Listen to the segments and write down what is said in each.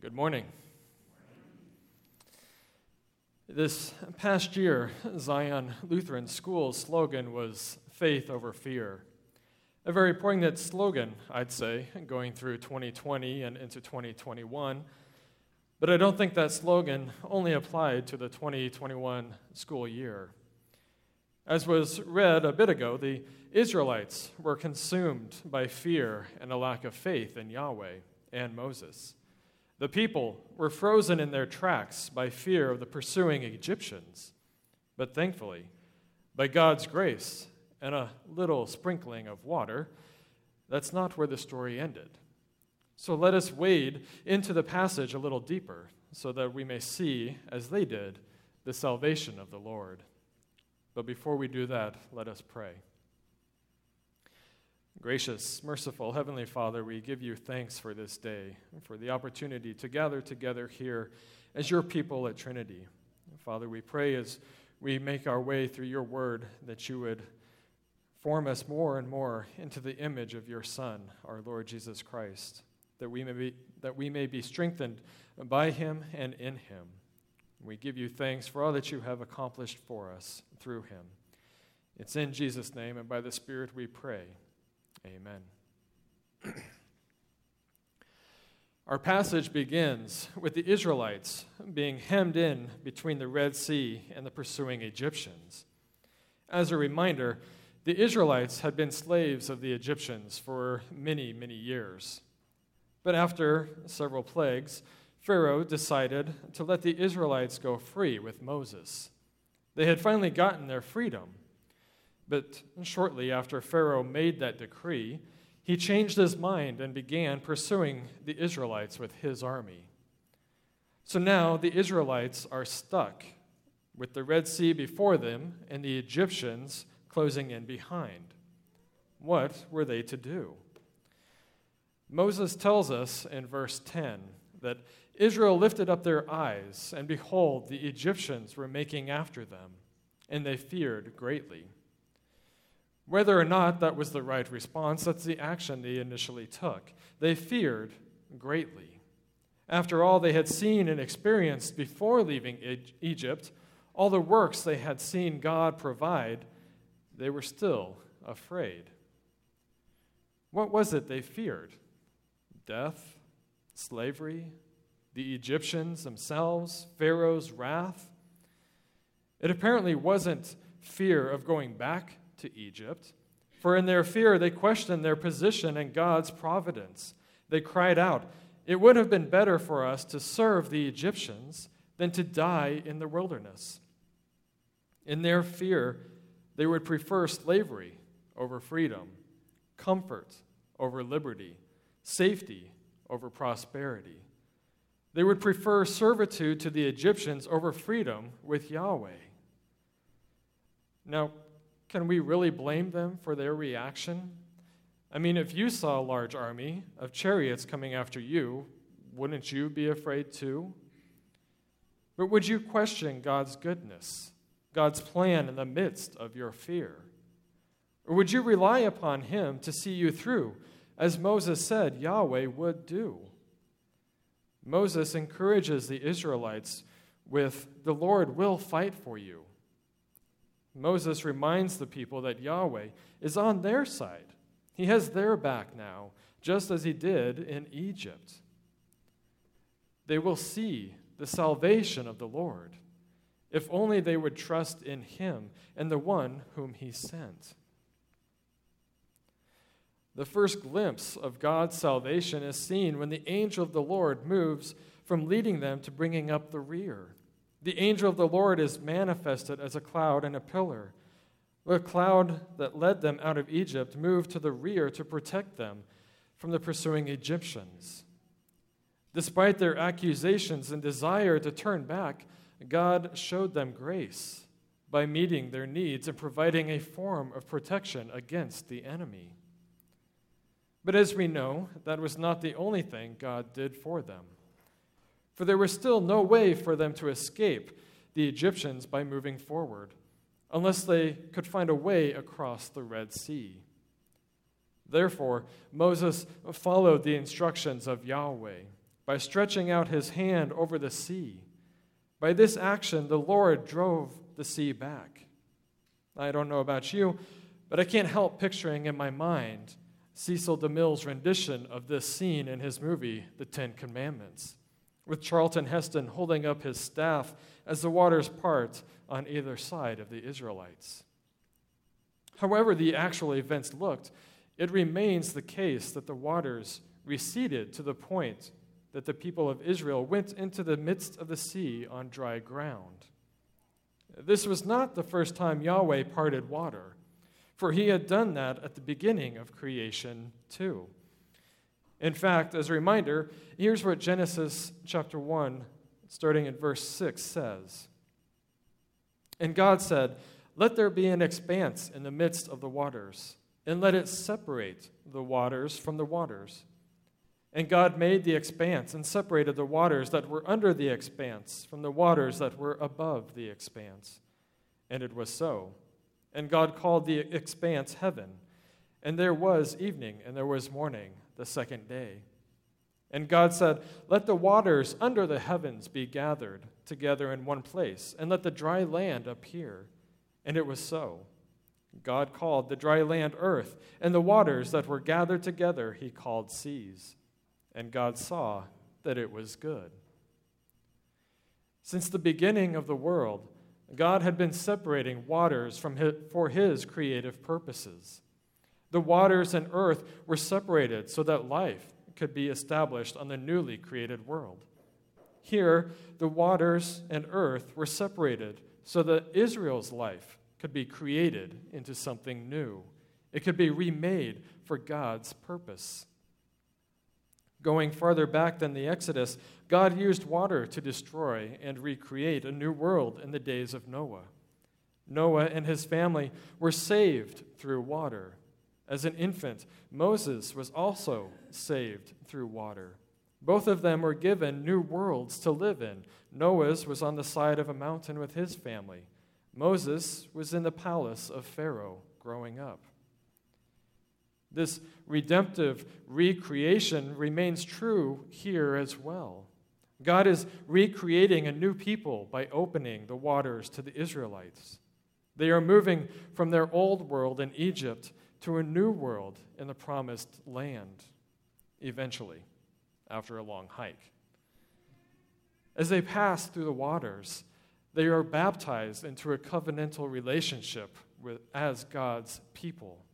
Good morning. This past year, Zion Lutheran School's slogan was faith over fear. A very poignant slogan, I'd say, going through 2020 and into 2021. But I don't think that slogan only applied to the 2021 school year. As was read a bit ago, the Israelites were consumed by fear and a lack of faith in Yahweh and Moses. The people were frozen in their tracks by fear of the pursuing Egyptians. But thankfully, by God's grace and a little sprinkling of water, that's not where the story ended. So let us wade into the passage a little deeper so that we may see, as they did, the salvation of the Lord. But before we do that, let us pray. Gracious, merciful Heavenly Father, we give you thanks for this day, for the opportunity to gather together here as your people at Trinity. Father, we pray as we make our way through your word that you would form us more and more into the image of your Son, our Lord Jesus Christ, that we may be, that we may be strengthened by him and in him. We give you thanks for all that you have accomplished for us through him. It's in Jesus' name and by the Spirit we pray. Amen. Our passage begins with the Israelites being hemmed in between the Red Sea and the pursuing Egyptians. As a reminder, the Israelites had been slaves of the Egyptians for many, many years. But after several plagues, Pharaoh decided to let the Israelites go free with Moses. They had finally gotten their freedom. But shortly after Pharaoh made that decree, he changed his mind and began pursuing the Israelites with his army. So now the Israelites are stuck with the Red Sea before them and the Egyptians closing in behind. What were they to do? Moses tells us in verse 10 that Israel lifted up their eyes, and behold, the Egyptians were making after them, and they feared greatly. Whether or not that was the right response, that's the action they initially took. They feared greatly. After all they had seen and experienced before leaving Egypt, all the works they had seen God provide, they were still afraid. What was it they feared? Death? Slavery? The Egyptians themselves? Pharaoh's wrath? It apparently wasn't fear of going back to Egypt. For in their fear, they questioned their position and God's providence. They cried out, It would have been better for us to serve the Egyptians than to die in the wilderness. In their fear, they would prefer slavery over freedom, comfort over liberty, safety over prosperity. They would prefer servitude to the Egyptians over freedom with Yahweh. Now, can we really blame them for their reaction? I mean, if you saw a large army of chariots coming after you, wouldn't you be afraid too? But would you question God's goodness, God's plan in the midst of your fear? Or would you rely upon Him to see you through, as Moses said Yahweh would do? Moses encourages the Israelites with, The Lord will fight for you. Moses reminds the people that Yahweh is on their side. He has their back now, just as he did in Egypt. They will see the salvation of the Lord if only they would trust in him and the one whom he sent. The first glimpse of God's salvation is seen when the angel of the Lord moves from leading them to bringing up the rear. The angel of the Lord is manifested as a cloud and a pillar. The cloud that led them out of Egypt moved to the rear to protect them from the pursuing Egyptians. Despite their accusations and desire to turn back, God showed them grace by meeting their needs and providing a form of protection against the enemy. But as we know, that was not the only thing God did for them for there was still no way for them to escape the Egyptians by moving forward, unless they could find a way across the Red Sea. Therefore, Moses followed the instructions of Yahweh, by stretching out his hand over the sea. By this action, the Lord drove the sea back. I don't know about you, but I can't help picturing in my mind Cecil DeMille's rendition of this scene in his movie, The Ten Commandments, with Charlton Heston holding up his staff as the waters part on either side of the Israelites. However, the actual events looked, it remains the case that the waters receded to the point that the people of Israel went into the midst of the sea on dry ground. This was not the first time Yahweh parted water, for he had done that at the beginning of creation too. In fact, as a reminder, here's what Genesis chapter 1, starting in verse 6, says And God said, Let there be an expanse in the midst of the waters, and let it separate the waters from the waters. And God made the expanse and separated the waters that were under the expanse from the waters that were above the expanse. And it was so. And God called the expanse heaven. And there was evening and there was morning the second day. And God said, Let the waters under the heavens be gathered together in one place, and let the dry land appear. And it was so. God called the dry land earth, and the waters that were gathered together he called seas and God saw that it was good. Since the beginning of the world, God had been separating waters from his, for his creative purposes. The waters and earth were separated so that life could be established on the newly created world. Here, the waters and earth were separated so that Israel's life could be created into something new. It could be remade for God's purpose. Going farther back than the Exodus, God used water to destroy and recreate a new world in the days of Noah. Noah and his family were saved through water. As an infant, Moses was also saved through water. Both of them were given new worlds to live in. Noah's was on the side of a mountain with his family. Moses was in the palace of Pharaoh growing up. This redemptive recreation remains true here as well. God is recreating a new people by opening the waters to the Israelites. They are moving from their old world in Egypt to a new world in the promised land, eventually, after a long hike. As they pass through the waters, they are baptized into a covenantal relationship with, as God's people.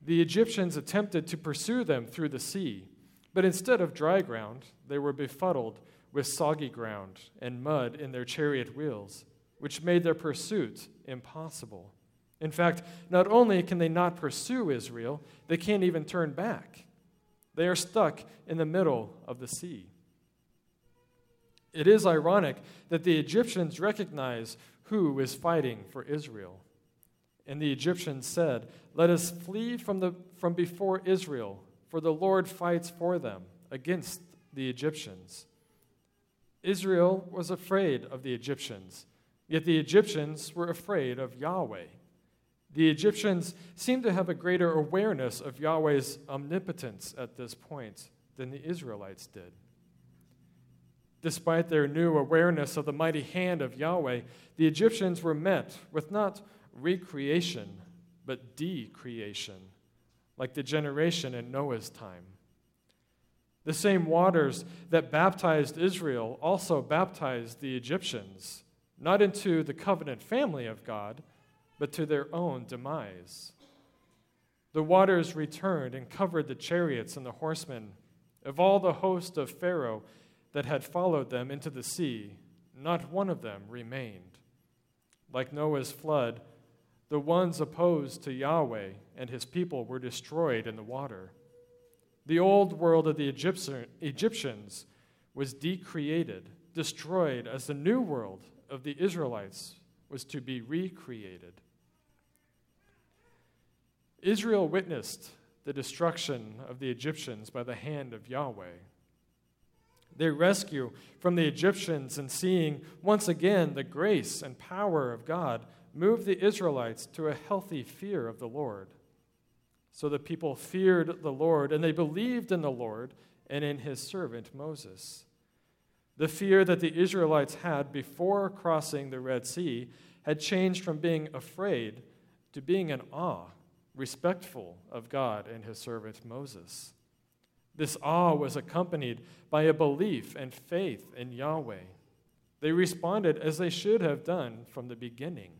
The Egyptians attempted to pursue them through the sea, but instead of dry ground, they were befuddled with soggy ground and mud in their chariot wheels, which made their pursuit impossible. In fact, not only can they not pursue Israel, they can't even turn back. They are stuck in the middle of the sea. It is ironic that the Egyptians recognize who is fighting for Israel. And the Egyptians said, Let us flee from, the, from before Israel, for the Lord fights for them against the Egyptians. Israel was afraid of the Egyptians, yet the Egyptians were afraid of Yahweh. The Egyptians seem to have a greater awareness of Yahweh's omnipotence at this point than the Israelites did. Despite their new awareness of the mighty hand of Yahweh, the Egyptians were met with not recreation, but decreation, like the generation in Noah's time. The same waters that baptized Israel also baptized the Egyptians, not into the covenant family of God, but to their own demise. The waters returned and covered the chariots and the horsemen of all the host of Pharaoh that had followed them into the sea. Not one of them remained. Like Noah's flood, the ones opposed to Yahweh and his people were destroyed in the water. The old world of the Egyptians was decreated, destroyed, as the new world of the Israelites was to be recreated. Israel witnessed the destruction of the Egyptians by the hand of Yahweh. Their rescue from the Egyptians and seeing once again the grace and power of God moved the Israelites to a healthy fear of the Lord. So the people feared the Lord and they believed in the Lord and in his servant Moses. The fear that the Israelites had before crossing the Red Sea had changed from being afraid to being in awe, respectful of God and his servant Moses. This awe was accompanied by a belief and faith in Yahweh. They responded as they should have done from the beginning.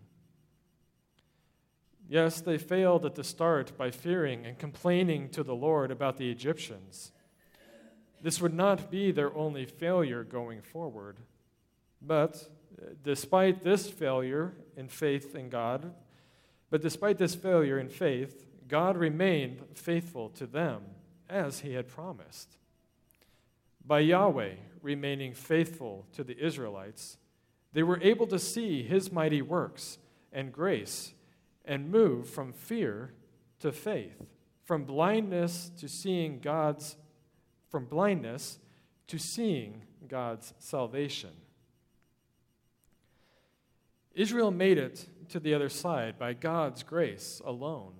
Yes, they failed at the start by fearing and complaining to the Lord about the Egyptians. This would not be their only failure going forward. But uh, despite this failure in faith in God, but despite this failure in faith, God remained faithful to them as he had promised. By Yahweh remaining faithful to the Israelites, they were able to see his mighty works and grace and move from fear to faith, from blindness to seeing God's from blindness to seeing God's salvation. Israel made it to the other side by God's grace alone.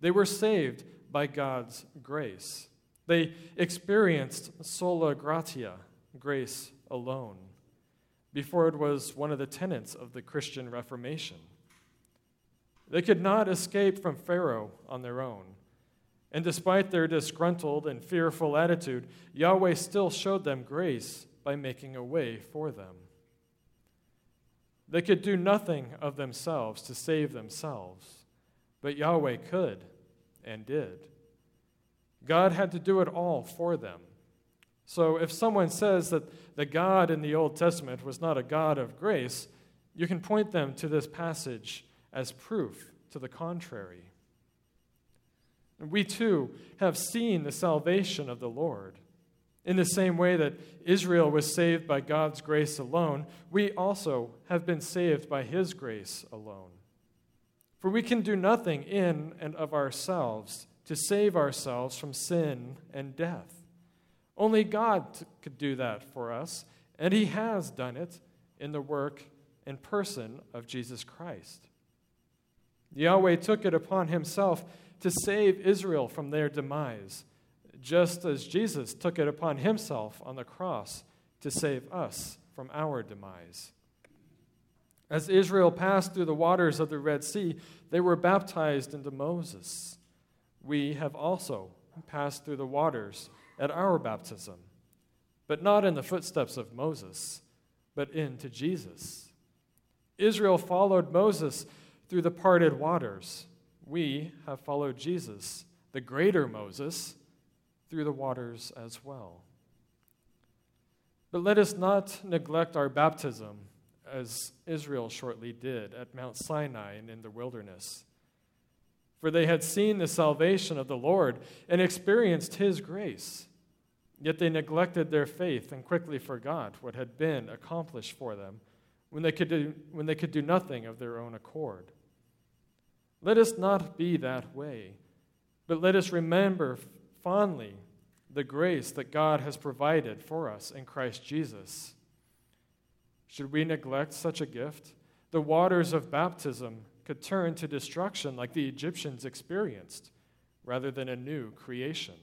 They were saved by God's grace. They experienced sola gratia, grace alone, before it was one of the tenets of the Christian Reformation. They could not escape from Pharaoh on their own. And despite their disgruntled and fearful attitude, Yahweh still showed them grace by making a way for them. They could do nothing of themselves to save themselves, but Yahweh could and did. God had to do it all for them. So if someone says that the God in the Old Testament was not a God of grace, you can point them to this passage as proof to the contrary. We too have seen the salvation of the Lord. In the same way that Israel was saved by God's grace alone, we also have been saved by His grace alone. For we can do nothing in and of ourselves to save ourselves from sin and death. Only God could do that for us, and He has done it in the work and person of Jesus Christ. Yahweh took it upon Himself to save Israel from their demise, just as Jesus took it upon himself on the cross to save us from our demise. As Israel passed through the waters of the Red Sea, they were baptized into Moses. We have also passed through the waters at our baptism, but not in the footsteps of Moses, but into Jesus. Israel followed Moses through the parted waters we have followed Jesus, the greater Moses, through the waters as well. But let us not neglect our baptism, as Israel shortly did at Mount Sinai and in the wilderness. For they had seen the salvation of the Lord and experienced his grace. Yet they neglected their faith and quickly forgot what had been accomplished for them when they could do, when they could do nothing of their own accord. Let us not be that way, but let us remember fondly the grace that God has provided for us in Christ Jesus. Should we neglect such a gift? The waters of baptism could turn to destruction like the Egyptians experienced, rather than a new creation.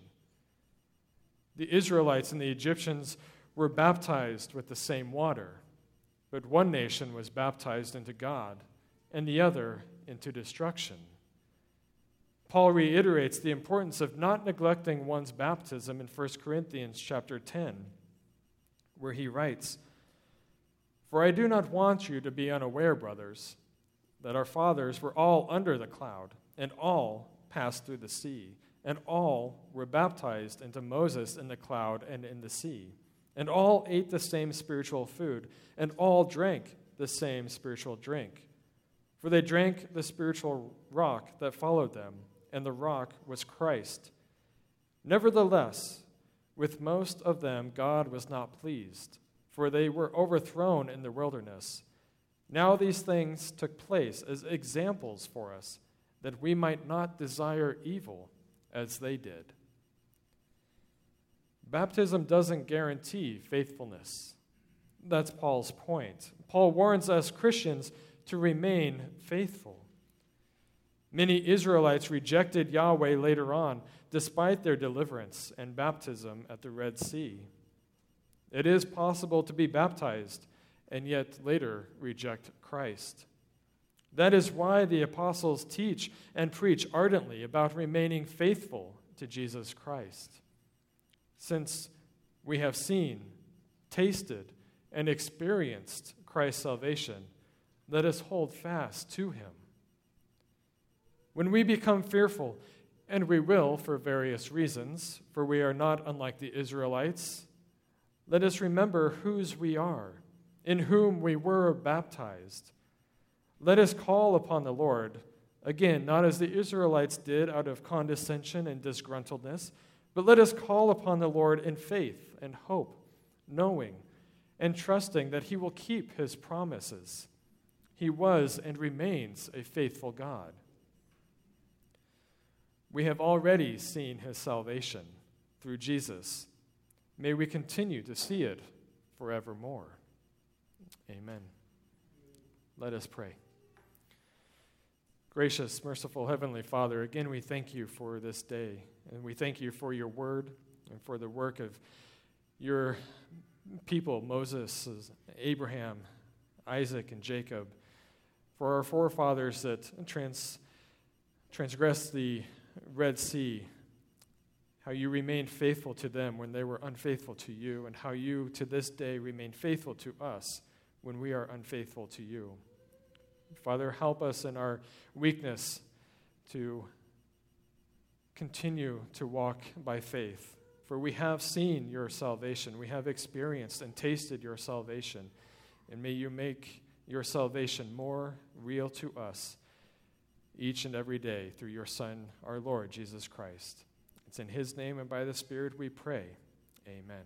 The Israelites and the Egyptians were baptized with the same water, but one nation was baptized into God, and the other into destruction. Paul reiterates the importance of not neglecting one's baptism in 1 Corinthians chapter 10, where he writes, For I do not want you to be unaware, brothers, that our fathers were all under the cloud, and all passed through the sea, and all were baptized into Moses in the cloud and in the sea, and all ate the same spiritual food, and all drank the same spiritual drink for they drank the spiritual rock that followed them, and the rock was Christ. Nevertheless, with most of them God was not pleased, for they were overthrown in the wilderness. Now these things took place as examples for us, that we might not desire evil as they did. Baptism doesn't guarantee faithfulness. That's Paul's point. Paul warns us Christians to remain faithful. Many Israelites rejected Yahweh later on, despite their deliverance and baptism at the Red Sea. It is possible to be baptized and yet later reject Christ. That is why the apostles teach and preach ardently about remaining faithful to Jesus Christ. Since we have seen, tasted, and experienced Christ's salvation, let us hold fast to him. When we become fearful, and we will for various reasons, for we are not unlike the Israelites, let us remember whose we are, in whom we were baptized. Let us call upon the Lord, again, not as the Israelites did out of condescension and disgruntledness, but let us call upon the Lord in faith and hope, knowing and trusting that He will keep His promises. He was and remains a faithful God. We have already seen His salvation through Jesus. May we continue to see it forevermore. Amen. Let us pray. Gracious, merciful Heavenly Father, again we thank you for this day, and we thank you for your word and for the work of your people, Moses, Abraham, Isaac, and Jacob, for our forefathers that trans, transgressed the Red Sea, how you remained faithful to them when they were unfaithful to you, and how you to this day remain faithful to us when we are unfaithful to you. Father, help us in our weakness to continue to walk by faith for we have seen your salvation. We have experienced and tasted your salvation. And may you make your salvation more real to us each and every day through your Son, our Lord Jesus Christ. It's in his name and by the Spirit we pray. Amen.